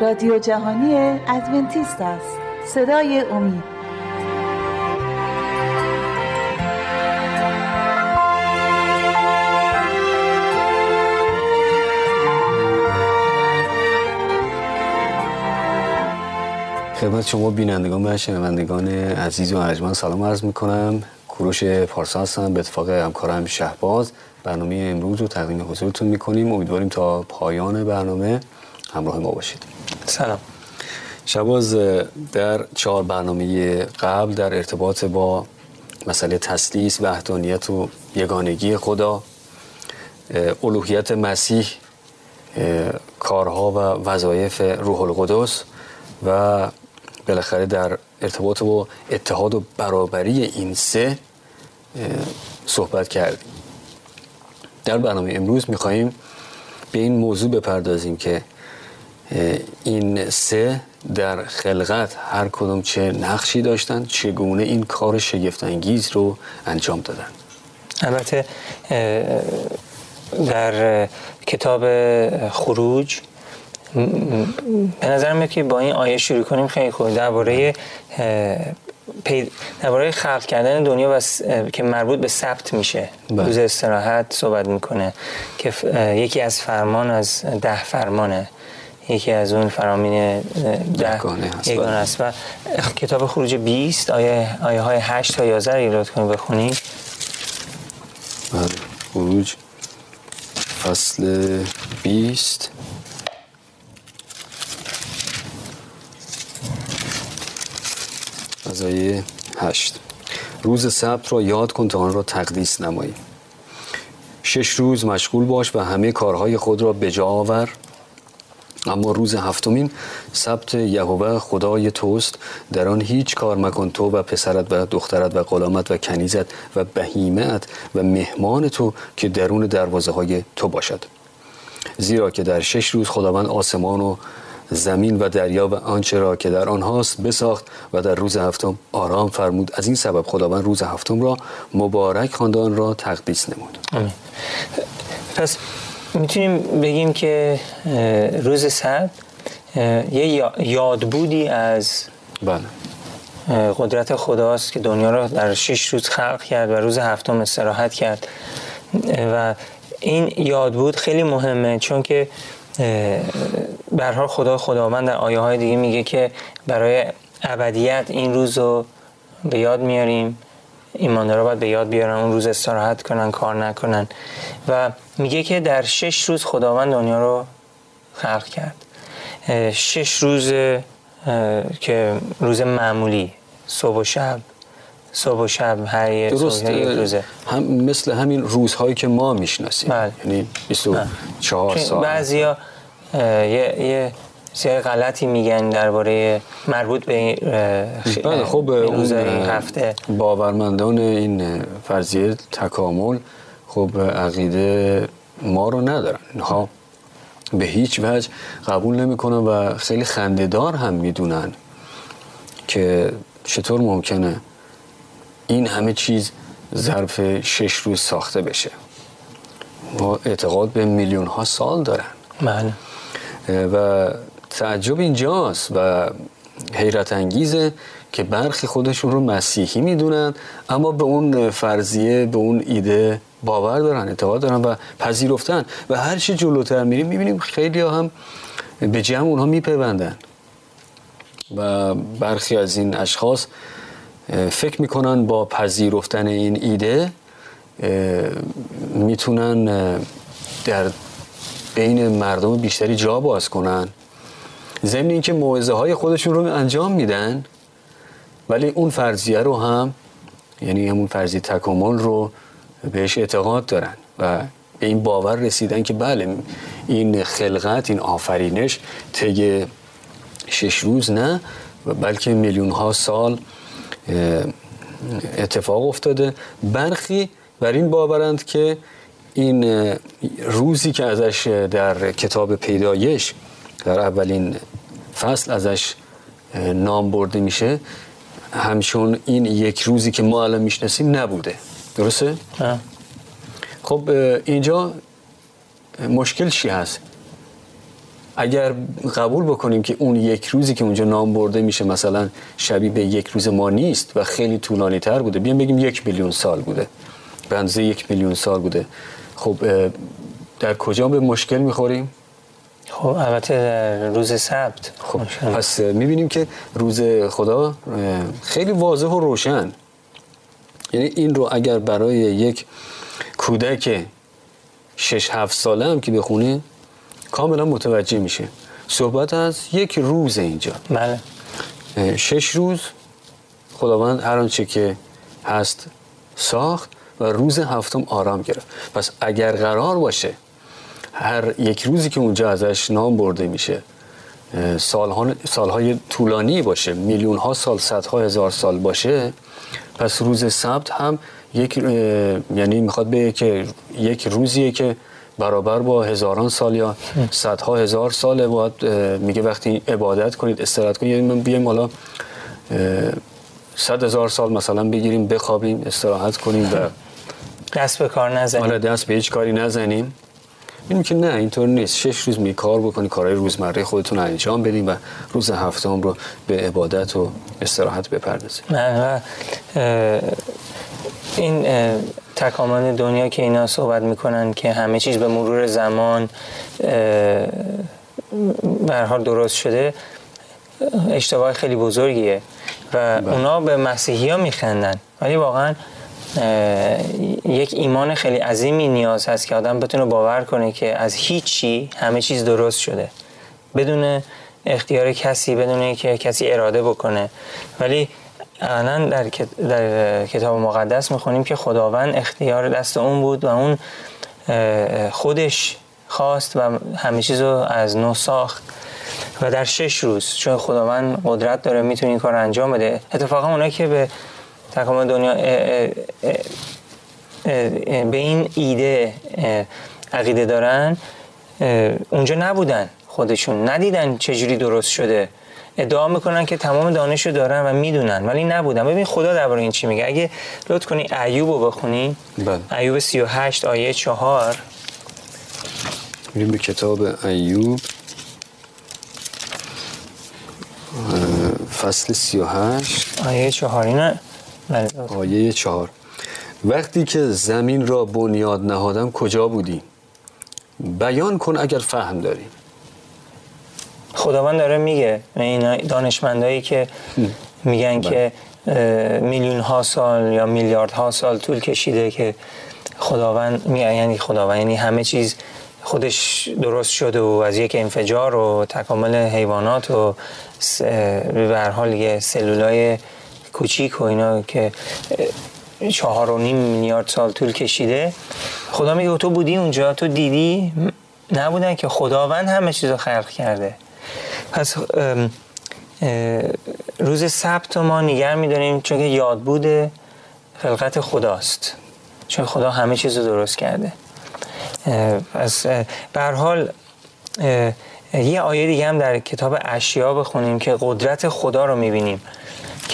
رادیو جهانی ادونتیست است. صدای امید. خدمت شما بینندگان و شنوندگان عزیز و ارجمند سلام عرض می‌کنم. کوروش پارسا هستم. به اتفاق همکارم شهباز برنامه امروز رو تقدیم حضورتون می‌کنیم. امیدواریم تا پایان برنامه همراه ما باشید. سلام. شباز در چهار برنامه قبل در ارتباط با مسئله تسلیس وحدانیت و یگانگی خدا الوهیت مسیح کارها و وظایف روح القدس و بالاخره در ارتباط با اتحاد و برابری این سه صحبت کردیم. در برنامه امروز میخواییم به این موضوع بپردازیم که این سه در خلقت هر کدوم چه نقشی داشتن چگونه این کار شگفتانگیز رو انجام دادن. البته در کتاب خروج به نظر میاد که با این آیه شروع کنیم خیلی خوب. درباره درباره خلق کردن دنیا و که مربوط به سبت میشه. بله. روز استراحت صحبت می‌کنه که یکی از فرمان از ده فرمانه. یکی از اون فرامین یگانه است و کتاب خروج 20 آیه, آیه های 8 تا 11 رو ایراد کنیم بخونید بله. خروج فصل 20 از آیه 8 روز سبت را یاد کن تا آن را تقدیس نمایی. شش روز مشغول باش و همه کارهای خود را به جا آور. اما روز هفتمین سبت یهوه خدای توست. در آن هیچ کار مکن تو و پسرت و دخترت و غلامت و کنیزت و بهیمت و مهمان تو که درون دروازه های تو باشد. زیرا که در شش روز خداوند آسمان و زمین و دریا و آنچه را که در آنهاست بساخت و در روز هفتم آرام فرمود. از این سبب خداوند روز هفتم را مبارک خواندان را تقدیس نمود. پس می‌تونیم بگیم که روز سبت یه یادبودی از بله. قدرت خداست که دنیا را در شش روز خلق کرد و روز هفتم استراحت کرد. و این یادبود خیلی مهمه چون که برها خدا خداوند در آیه های دیگه میگه که برای ابدیت این روز رو به یاد میاریم. ایماندارا باید به یاد بیارن اون روز استراحت کنن کار نکنن. و میگه که در شش روز خداوند دنیا رو خلق کرد. شش روز که روز معمولی صبح و شب. صبح و شب هر یه درست روزه. هم مثل همین روزهایی که ما می‌شناسیم. بله. یعنی 24 ساعت. بعضیا یه, یه سیاه غلطی میگن درباره مربوط به بله خب اون هفته. باورمندان این فرضیه تکامل خب عقیده ما رو ندارن. اینها به هیچ وجه قبول نمی‌کنن و خیلی خندهدار هم می‌دونن که چطور ممکنه این همه چیز ظرف شش روز ساخته بشه. ما اعتقاد به میلیون ها سال دارن. بله. و تعجب اینجاست و حیرت انگیزه که برخی خودشون رو مسیحی می‌دونن اما به اون فرضیه به اون ایده باور دارن اعتقاد دارن و پذیرفتن و هر چی جلوتر میریم می‌بینیم خیلی هم به جمع اونها میپیوندن. و برخی از این اشخاص فکر می‌کنن با پذیرفتن این ایده می‌تونن در بین مردم بیشتری جا باز کنن. ضمن اینکه موعظه های خودشون رو انجام میدن ولی اون فرضیه رو هم یعنی همون فرضی تکامل رو بهش اعتقاد دارن و به این باور رسیدن که بله این خلقت این آفرینش طی شش روز نه بلکه میلیون ها سال اتفاق افتاده. برخی بر این باورند که این روزی که ازش در کتاب پیدایش در اولین فصل ازش نام برده میشه همشون این یک روزی که ما الان می‌شناسیم نبوده. درسته؟ خب اینجا مشکل چی هست؟ اگر قبول بکنیم که اون یک روزی که اونجا نام برده میشه مثلا شبیه به یک روز ما نیست و خیلی طولانی تر بوده بیام بگیم یک میلیون سال بوده به اندازه یک میلیون سال بوده خب در کجا به مشکل می‌خوریم؟ خب البته روز سبت خب پس می‌بینیم که روز خدا خیلی واضح و روشن یعنی این رو اگر برای یک کودک شش هفت ساله هم که بخونه کاملا متوجه میشه. صحبت از یک روز اینجا. بله. شش روز خداوند هر آنچه که هست ساخت و روز هفتم آرام گرفت. پس اگر قرار باشه هر یک روزی که اونجا ازش نام برده میشه سالهای طولانی باشه میلیون ها سال صدها هزار سال باشه پس روز سبت هم یک یعنی می‌خواد به که یک روزیه که برابر با هزاران سال یا صدها هزار سال باید میگه وقتی عبادت کنید استراحت کنید. یعنی من بیایم حالا صد هزار سال مثلا بگیریم بخوابیم استراحت کنیم و دست به کار نزنیم. آره دست به هیچ کاری نزنیم. این که نه اینطور نیست. شش روز می کار بکنی کارهای روزمره خودتون انجام بدیم و روز هفتم رو به عبادت و استراحت بپردازیم این تکامل دنیا که اینا صحبت می‌کنن که همه چیز به مرور زمان برحال درست شده اشتباه خیلی بزرگیه. و بله. اونا به مسیحی ها میخندن. ولی واقعا یک ایمان خیلی عظیمی نیاز هست که آدم بتونه باور کنه که از هیچی همه چیز درست شده. بدون اختیار کسی بدون که کسی اراده بکنه. ولی الان در, در کتاب مقدس می‌خونیم که خداوند اختیار دست اون بود و اون خودش خواست و همه چیز رو از نو ساخت. و در شش روز چون خداوند قدرت داره می‌تونه این کار انجام بده. اتفاقا اونایی که به تکامل دنیا به این ایده عقیده دارن اونجا نبودن خودشون. ندیدن چجوری درست شده. ادعا می‌کنن که تمام دانش رو دارن و می‌دونن ولی نبودن. ببین خدا درباره این چی میگه. اگه لطف کنی ایوب رو بخونی. بله. ایوب 38 آیه 4 میریم به کتاب ایوب. فصل 38 آیه 4 اینه بله. آیه 4 وقتی که زمین را بنیاد نهادم کجا بودی؟ بیان کن اگر فهم داری. خداوند داره میگه این دانشمندایی که میگن که بله. میلیون ها سال یا میلیارد ها سال طول کشیده که خداوند میگن یعنی خداوند یعنی همه چیز خودش درست شده و از یک انفجار و تکامل حیوانات و به هر حال یه سلولای کوچیک و اینا که چهار و نیم میلیارد سال طول کشیده. خدا میگه تو بودی اونجا تو دیدی؟ نبودن که. خداوند همه چیز رو خلق کرده. پس روز سبت ما نگر میداریم چون که یاد بوده خلقت خداست. چون خدا همه چیز رو درست کرده. پس حال یه آیه دیگه هم در کتاب اشیا بخونیم که قدرت خدا رو می‌بینیم.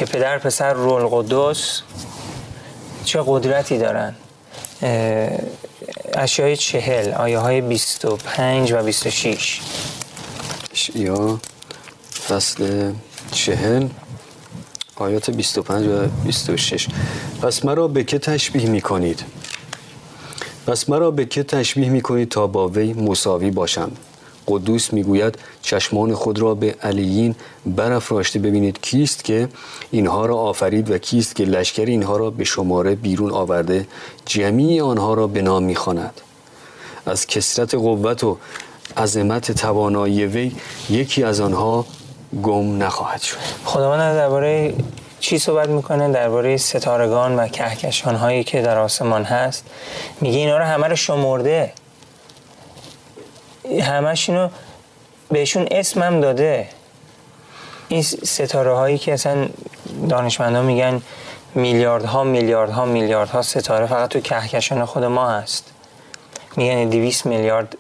که پدر پسر رول قدس چه قدرتی دارن. اشیای چهل آیه های 25 و 26 یا فصل چهل آیات 25 و 26 پس مرا به که تشبیه می کنید پس مرا به که تشبیه می کنید تا با وی مساوی باشم؟ قدوس می‌گوید چشمان خود را به علیین برافراشته ببینید. کیست که اینها را آفرید و کیست که لشکر اینها را به شماره بیرون آورده جمعی آنها را به نام می‌خواند. از کسرت قوت و عظمت توانایی وی یکی از آنها گم نخواهد شد. خداوند درباره چی صحبت می‌کنه؟ درباره ستارگان و کهکشان هایی که در آسمان هست. میگه اینا رو همه رو شمرده. همش اینو بهشون اسمم داده. این ستاره هایی که اصلا دانشمندان میگن میلیاردها میلیاردها میلیاردها ستاره فقط تو کهکشان خود ما هست. میگن 200 میلیارد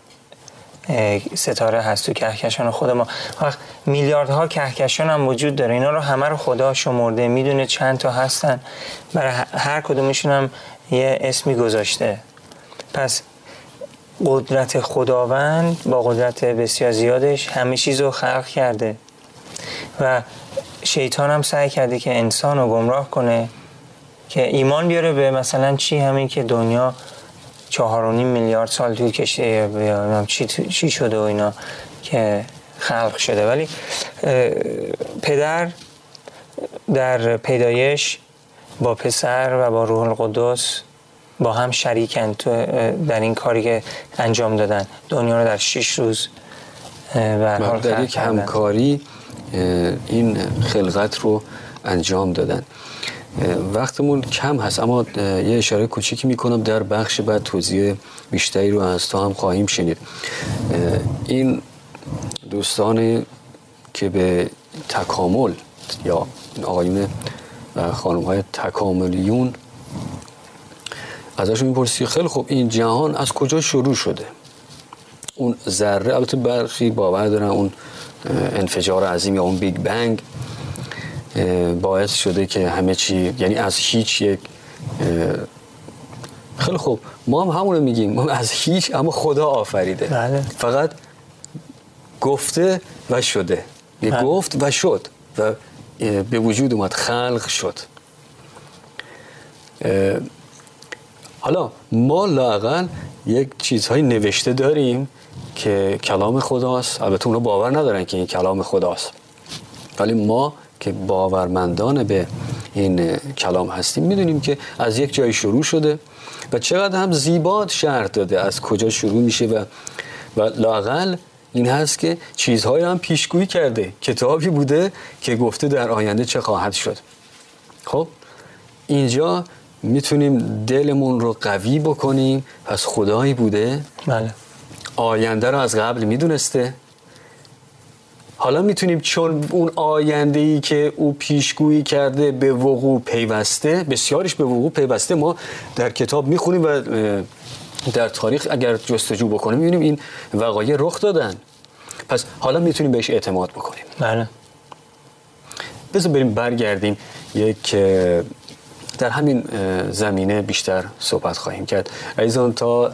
ستاره هست تو کهکشان خود ما. وقت میلیاردها کهکشان هم وجود داره. اینا رو همه رو خدا شمرده می‌دونه چند تا هستن. برای هر کدومشون هم یه اسمی گذاشته. پس قدرت خداوند با قدرت بسیار زیادش همه چیز رو خلق کرده. و شیطان هم سعی کرده که انسان رو گمراه کنه که ایمان بیاره به مثلا چی همین که دنیا چهار و نیم میلیارد سال طول کشته چی, چی شده و اینا که خلق شده. ولی پدر در پیدایش با پسر و با روح القدس با هم شریکن در این کاری که انجام دادن. دنیا رو در شش روز در یک همکاری این خلقت رو انجام دادن. وقتمون کم هست اما یه اشاره کوچیکی می‌کنم در بخش بعد توضیح بیشتری رو از تا هم خواهیم شنید. این دوستان که به تکامل یا آقایون و خانم های تکاملیون ازشون می‌پرسی خیلی خوب این جهان از کجا شروع شده؟ اون ذره البته برخی باور دارن اون انفجار عظیم یا اون بیگ بنگ باعث شده که همه چی یعنی از هیچ یک خیلی خوب. ما هم همون رو میگیم ما از هیچ اما خدا آفریده. بله. فقط گفته و شده. بله. گفت و شد و به وجود اومد خلق شد. حالا ما لاقل یک چیزهای نوشته داریم که کلام خداست. البته اونا باور ندارن که این کلام خداست. ولی ما که باورمندان به این کلام هستیم می‌دونیم که از یک جای شروع شده و چقدر هم زیباد شرح داده از کجا شروع میشه و و لاقل این هست که چیزهایی هم پیشگویی کرده کتابی بوده که گفته در آینده چه خواهد شد. خب اینجا می‌تونیم دلمون رو قوی بکنیم. پس خدایی بوده. بله. آینده رو از قبل می‌دونسته. حالا می‌تونیم چون اون آینده ای که او پیشگویی کرده به وقوع پیوسته بسیارش به وقوع پیوسته ما در کتاب می‌خونیم و در تاریخ اگر جستجو بکنیم می‌بینیم این وقایع رخ دادن. پس حالا می‌تونیم بهش اعتماد بکنیم. بله. بذار بریم برگردیم یک در همین زمینه بیشتر صحبت خواهیم کرد. ایزان تا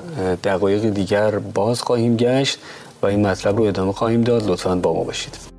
دقایق دیگر باز خواهیم گشت و این مطلب رو ادامه خواهیم داد. لطفا با ما باشید.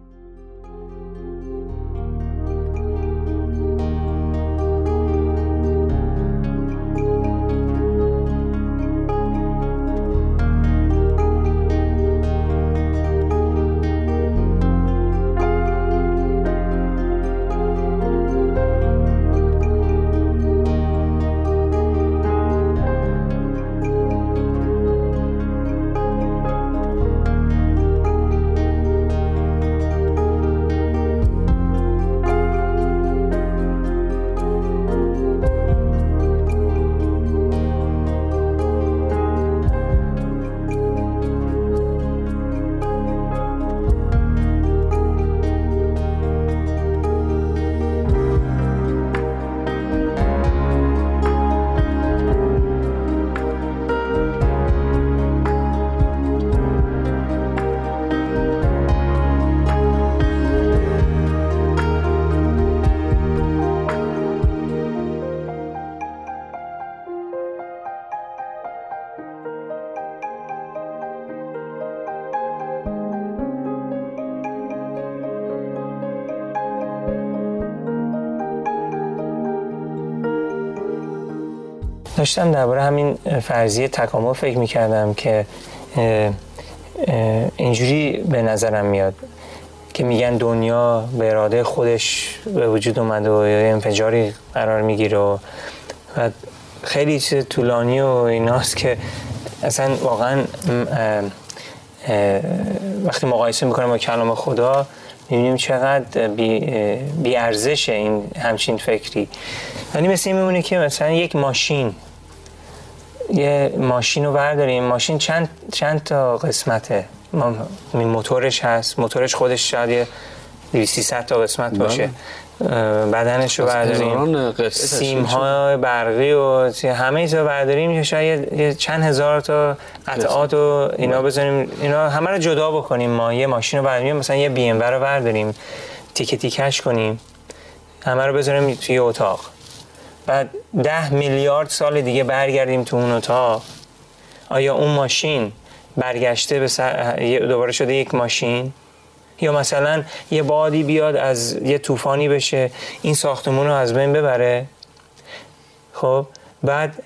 داشتم درباره همین فرضیه تکامل فکر می‌کردم که اینجوری به نظرم میاد که میگن دنیا به اراده خودش به وجود اومده و انفجاری قرار می‌گیره و, خیلی چیز طولانی و ایناست که اصلا واقعا وقتی مقایسه می‌کنم با کلام خدا می‌بینیم چقدر بی, بی این همچین فکری. یعنی مثل این میمونه که مثلا یک ماشین یه ماشین رو برداریم. ماشین چند, چند تا قسمته؟ موتورش هست. موتورش خودش شاید یه 200 تا قسمت بله. باشه. بدنش رو برداریم. سیم های برقی و همه ایزا برداریم. شاید چند هزار تا قطعات و اینا بزنیم. اینا همه رو جدا بکنیم. ما یه ماشین رو برداریم. مثلا یه بی ام رو برداریم. تیکه تیکش کنیم. همه رو بذاریم توی اتاق. بعد ده میلیارد سال دیگه برگردیم تو اون اتاق. آیا اون ماشین برگشته به سر... دوباره شده یک ماشین؟ یا مثلا یه بادی بیاد از یه طوفانی بشه این ساختمون رو از بین ببره؟ خب بعد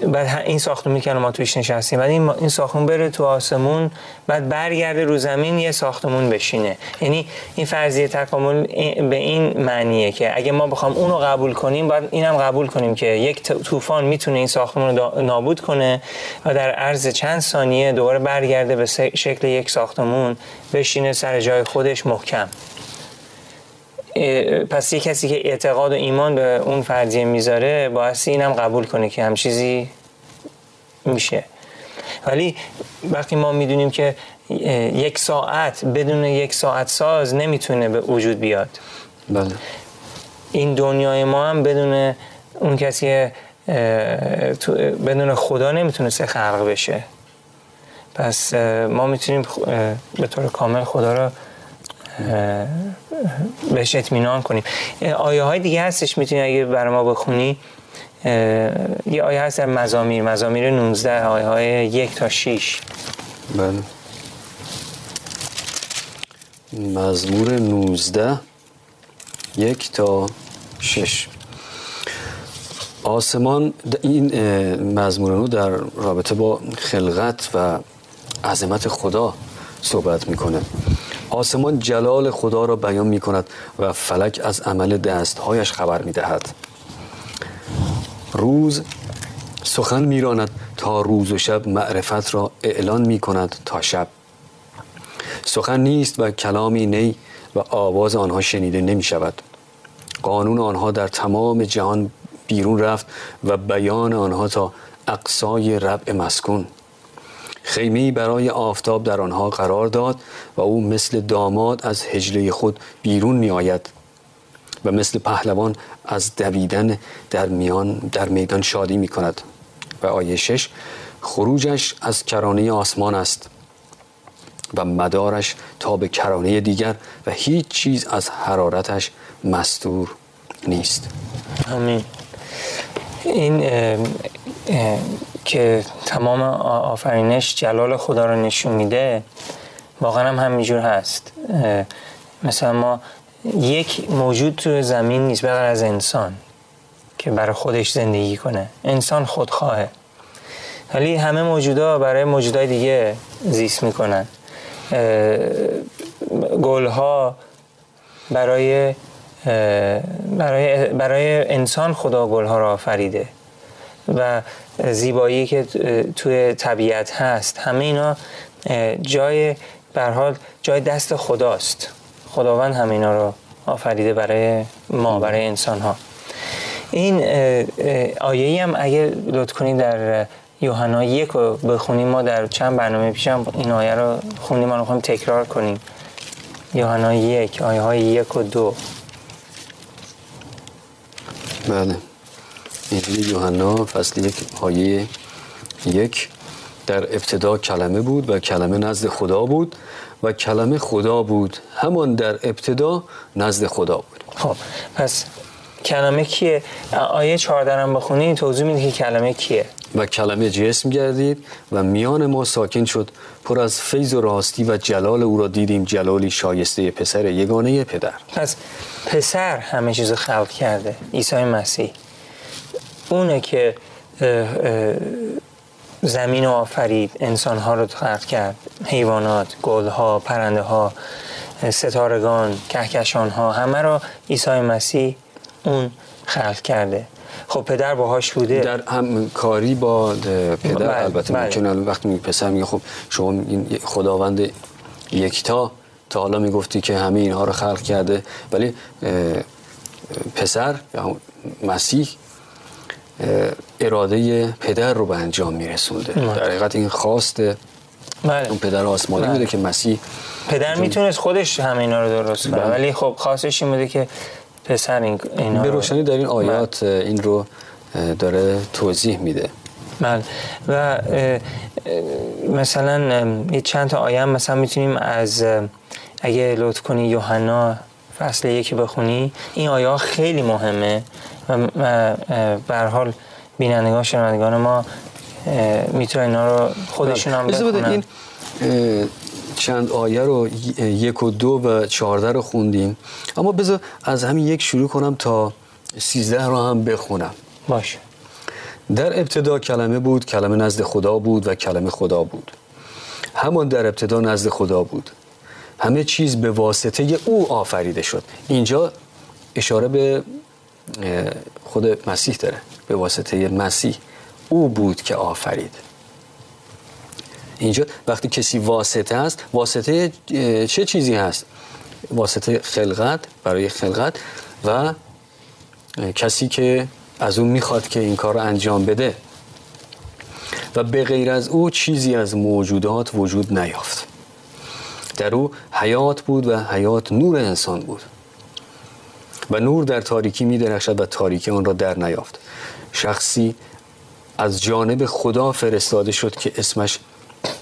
بعد این ساختمون که ما توش نشستیم. بعد این, ساختمون بره تو آسمون بعد برگرده رو زمین یه ساختمون بشینه. یعنی این فرضیه تکامل به این معنیه که اگه ما بخوام اونو قبول کنیم باید اینم قبول کنیم که یک طوفان می‌تونه این ساختمون رو نابود کنه و در عرض چند ثانیه دوباره برگرده به شکل یک ساختمون بشینه سر جای خودش محکم. پس یه کسی که اعتقاد و ایمان به اون فرضیه می‌ذاره باعث اینم قبول کنه که هم چیزی میشه. ولی وقتی ما می‌دونیم که یک ساعت بدون یک ساعت ساز نمی‌تونه به وجود بیاد. بله. این دنیای ما هم بدون اون کسی بدون خدا نمی‌تونه خلق بشه. پس ما می‌تونیم به طور کامل خدا رو بهش اطمینان کنیم. آیه های دیگه هستش می‌تونی اگه برای ما بخونی یه آیه هست در مزامیر. مزامیر 19 آیه های یک تا 6 بله. مزمور 19 یک تا 6 آسمان این مزمور در رابطه با خلقت و عظمت خدا صحبت می‌کنه. آسمان جلال خدا را بیان می کند و فلک از عمل دستهایش خبر می دهد روز سخن میراند تا روز و شب معرفت را اعلان می کند تا شب. سخن نیست و کلامی نی و آواز آنها شنیده نمی شود قانون آنها در تمام جهان بیرون رفت و بیان آنها تا اقصای ربع مسکون. خیمی برای آفتاب در آنها قرار داد و او مثل داماد از هجله خود بیرون می آید و مثل پهلوان از دویدن در میان در میدان شادی می کند و آیه شش خروجش از کرانه آسمان است و مدارش تا به کرانه دیگر و هیچ چیز از حرارتش مستور نیست. همین این که تمام آفرینش جلال خدا رو نشون میده واقعا هم همینجور هست. مثلا ما یک موجود تو زمین نیست بغیر از انسان که برای خودش زندگی کنه. انسان خودخواهه. ولی همه موجودا برای موجودای دیگه زیست می‌کنن. گلها برای برای برای انسان خدا گلها را آفریده. و زیبایی که توی طبیعت هست. همه اینا جای حال جای دست خداست. خداوند همه اینا رو آفریده برای ما برای انسان ها این آیه هم اگه لطف کنید در یوحنا یک رو بخونیم ما در چند برنامه پیشم این آیه رو خونیم ما رو تکرار کنیم. یوحنا یک آیه های یک و دو. بله. انجیل یوحنا فصل یک آیه یک در ابتدا کلمه بود و کلمه نزد خدا بود و کلمه خدا بود. همان در ابتدا نزد خدا بود. خب پس کلمه کیه؟ آیه 14 هم بخونی توضیح میده که کلمه کیه. و کلمه جسم گردید و میان ما ساکن شد. پر از فیض و راستی و جلال او را دیدیم جلالی شایسته پسر یگانه پدر. پس پسر همه چیز خلق کرده عیسی مسیح. اونه که زمین رو آفرید انسان ها رو خلق کرد. حیوانات گل ها پرنده ها ستارگان کهکشان ها همه رو عیسی مسیح اون خلق کرده. خب پدر باهاش بوده. در همکاری با پدر بله، البته بله. ممکنه وقتی می پسر میگه خب شما این خداوند یکتا تا حالا می‌گفتی که همه اینها رو خلق کرده ولی پسر یا مسیح اراده پدر رو به انجام میرسونده در حقیقت این خواست بله. اون پدر آسمانی بله. بوده که مسیح پدر می‌تونست خودش همه اینا رو درست کنه بله. ولی خب خواستش این بوده که پسر این اینا به روشنی در این آیات بله. این رو داره توضیح میده بله و مثلا یه چند تا آیه مثلا می‌تونیم از اگه لطف کنی یوحنا فصل یکی بخونی این آیه خیلی مهمه و به حال بینندگان شنوندگان ما می‌تونه اینا رو خودشون هم بخونن. این چند آیه رو یک و دو و چهارده رو خوندیم. اما بذار از همین یک شروع کنم تا سیزده رو هم بخونم. باشه. در ابتدا کلمه بود کلمه نزد خدا بود و کلمه خدا بود. همان در ابتدا نزد خدا بود. همه چیز به واسطه او آفریده شد. اینجا اشاره به خود مسیح داره. به واسطه مسیح او بود که آفرید. اینجا وقتی کسی واسطه است واسطه چه چیزی هست؟ واسطه خلقت برای خلقت و کسی که از اون می‌خواد که این کار رو انجام بده. و به غیر از او چیزی از موجودات وجود نیافت. در او حیات بود و حیات نور انسان بود. و نور در تاریکی می درخشد و تاریکی آن را در نیافت. شخصی از جانب خدا فرستاده شد که اسمش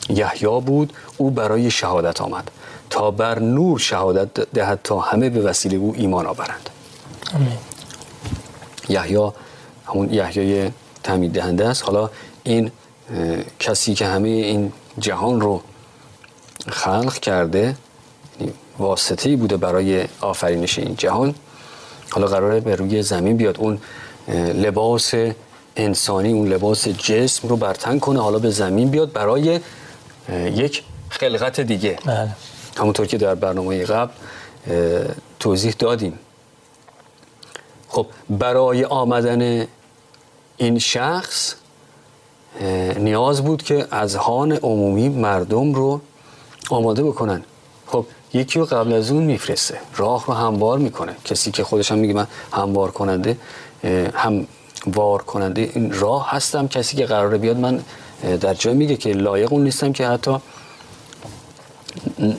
یحیی بود. او برای شهادت آمد. تا بر نور شهادت دهد تا همه به وسیله او ایمان آورند. یحیی همون یحیای تعمید دهنده است. حالا این کسی که همه این جهان رو خلق کرده یعنی واسطه‌ای بوده برای آفرینش این جهان. حالا قراره به روی زمین بیاد اون لباس انسانی اون لباس جسم رو برتن کنه حالا به زمین بیاد برای یک خلقت دیگه. بله. همونطور که در برنامه قبل توضیح دادیم. خب برای آمدن این شخص نیاز بود که از هان عمومی مردم رو آماده بکنن. خب یکی رو قبل از اون میفرسته. راه رو هموار می‌کنه. کسی که خودش هم میگه من هموار کننده هم وار کننده این راه هستم. کسی که قراره بیاد من در جای میگه که لایق اون نیستم که حتی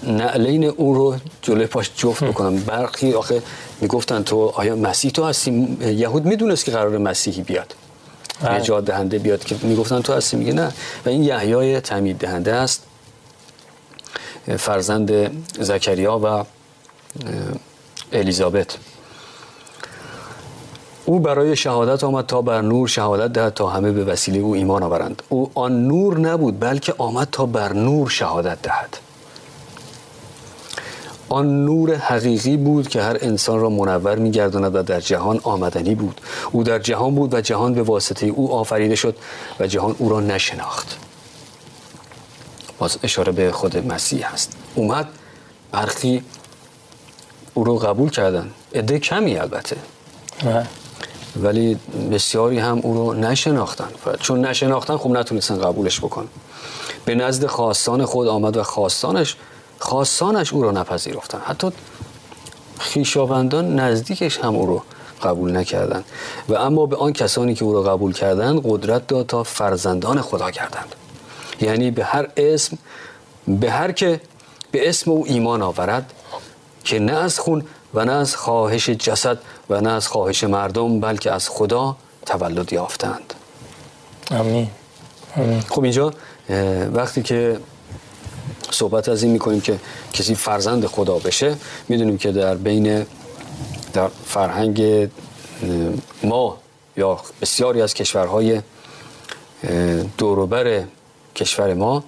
نعلین اون رو جلوی پاش جفت بکنم. برخی آخه می‌گفتن تو آیا مسیح تو هستی؟ یهود می‌دونست که قرار مسیحی بیاد. بله. نجات دهنده بیاد که می‌گفتن تو هستی؟ میگه نه. و این یحیای تعمید دهنده است. فرزند زکریا و الیزابت. او برای شهادت آمد تا بر نور شهادت دهد تا همه به وسیله او ایمان آورند. او آن نور نبود بلکه آمد تا بر نور شهادت دهد. آن نور حقیقی بود که هر انسان را منور میگرداند و در جهان آمدنی بود. او در جهان بود و جهان به واسطه او آفریده شد و جهان او را نشناخت. باز اشاره به خود مسیح هست. اومد برخی او رو قبول کردن. عده کمی البته. ولی بسیاری هم او رو نشناختن. چون نشناختن خب نتونستن قبولش بکن. به نزد خواستان خود آمد و خواستانش خواستانش او را نپذیرفتن. حتی خیشاوندان نزدیکش هم او رو قبول نکردند و اما به آن کسانی که او را قبول کردند قدرت داد تا فرزندان خدا کردند یعنی به هر اسم به هر که به اسم او ایمان آورد که نه از خون و نه از خواهش جسد و نه از خواهش مردم بلکه از خدا تولد یافتند. آمین. خب اینجا وقتی که صحبت از این می‌کنیم که کسی فرزند خدا بشه می‌دونیم که در بین در فرهنگ ما یا بسیاری از کشورهای دوروبر کشور ما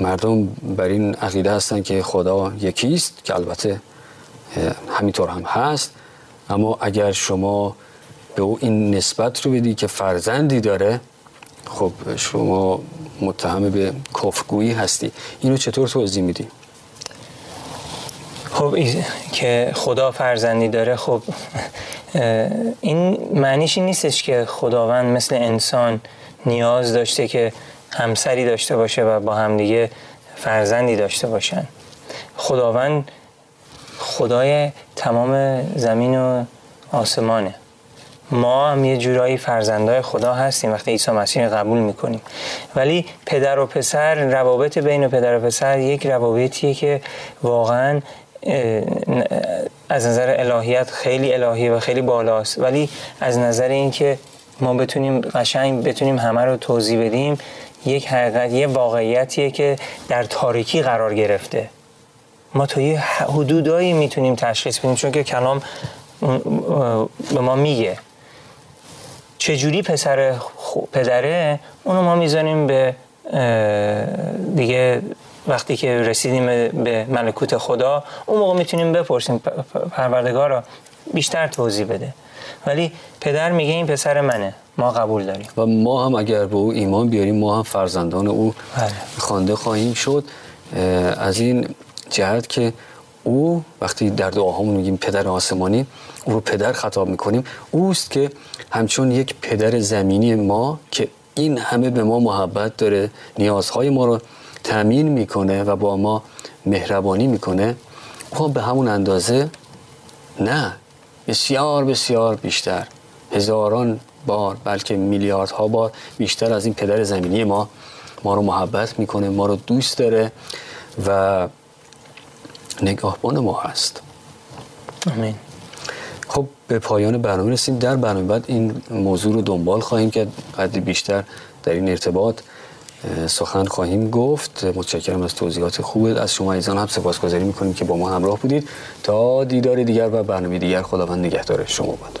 مردم بر این عقیده هستن که خدا یکیست که البته همینطور هم هست اما اگر شما به او این نسبت رو بدی که فرزندی داره خب شما متهم به کفرگویی هستی اینو چطور توضیح میدی؟ خب که خدا فرزندی داره خب این معنیش این نیستش که خداوند مثل انسان نیاز داشته که همسری داشته باشه و با همدیگه فرزندی داشته باشن. خداوند خدای تمام زمین و آسمانه. ما هم یه جورایی فرزندای خدا هستیم وقتی عیسی مسیح قبول می‌کنیم. ولی پدر و پسر روابط بین پدر و پسر یک روابطیه که واقعا از نظر الهیت خیلی الهی و خیلی بالاست. ولی از نظر اینکه ما بتونیم قشنگ بتونیم همه رو توضیح بدیم یک حقیقت یه واقعیتیه که در تاریکی قرار گرفته. ما تا یه حدودایی می‌تونیم تشخیص بدیم چون که کلام به ما میگه. چجوری پسر پدره؟ اونو ما می‌ذاریم به دیگه وقتی که رسیدیم به ملکوت خدا اون موقع می‌تونیم بپرسیم پروردگار را بیشتر توضیح بده. ولی پدر میگه این پسر منه. ما قبول داریم. و ما هم اگر به او ایمان بیاریم ما هم فرزندان او بله. خوانده خواهیم شد. از این جهت که او وقتی در دعاهامون میگیم پدر آسمانی او رو پدر خطاب می‌کنیم. اوست که همچون یک پدر زمینی ما که این همه به ما محبت داره نیازهای ما رو تامین می‌کنه و با ما مهربانی می‌کنه او به همون اندازه نه بسیار بسیار بیشتر. هزاران بار بلکه میلیاردها بار بیشتر از این پدر زمینی ما ما رو محبت می‌کنه ما رو دوست داره و نگاهبان ما هست. آمین. خب به پایان برنامه رسیم. در برنامه بعد این موضوع رو دنبال خواهیم که قدری بیشتر در این ارتباط سخن خواهیم گفت. متشکرم از توضیحات خوب. از شما ایزان هم سپاسگزاری می‌کنیم که با ما همراه بودید. تا دیدار دیگر و برنامه دیگر خداوند نگهدار شما بود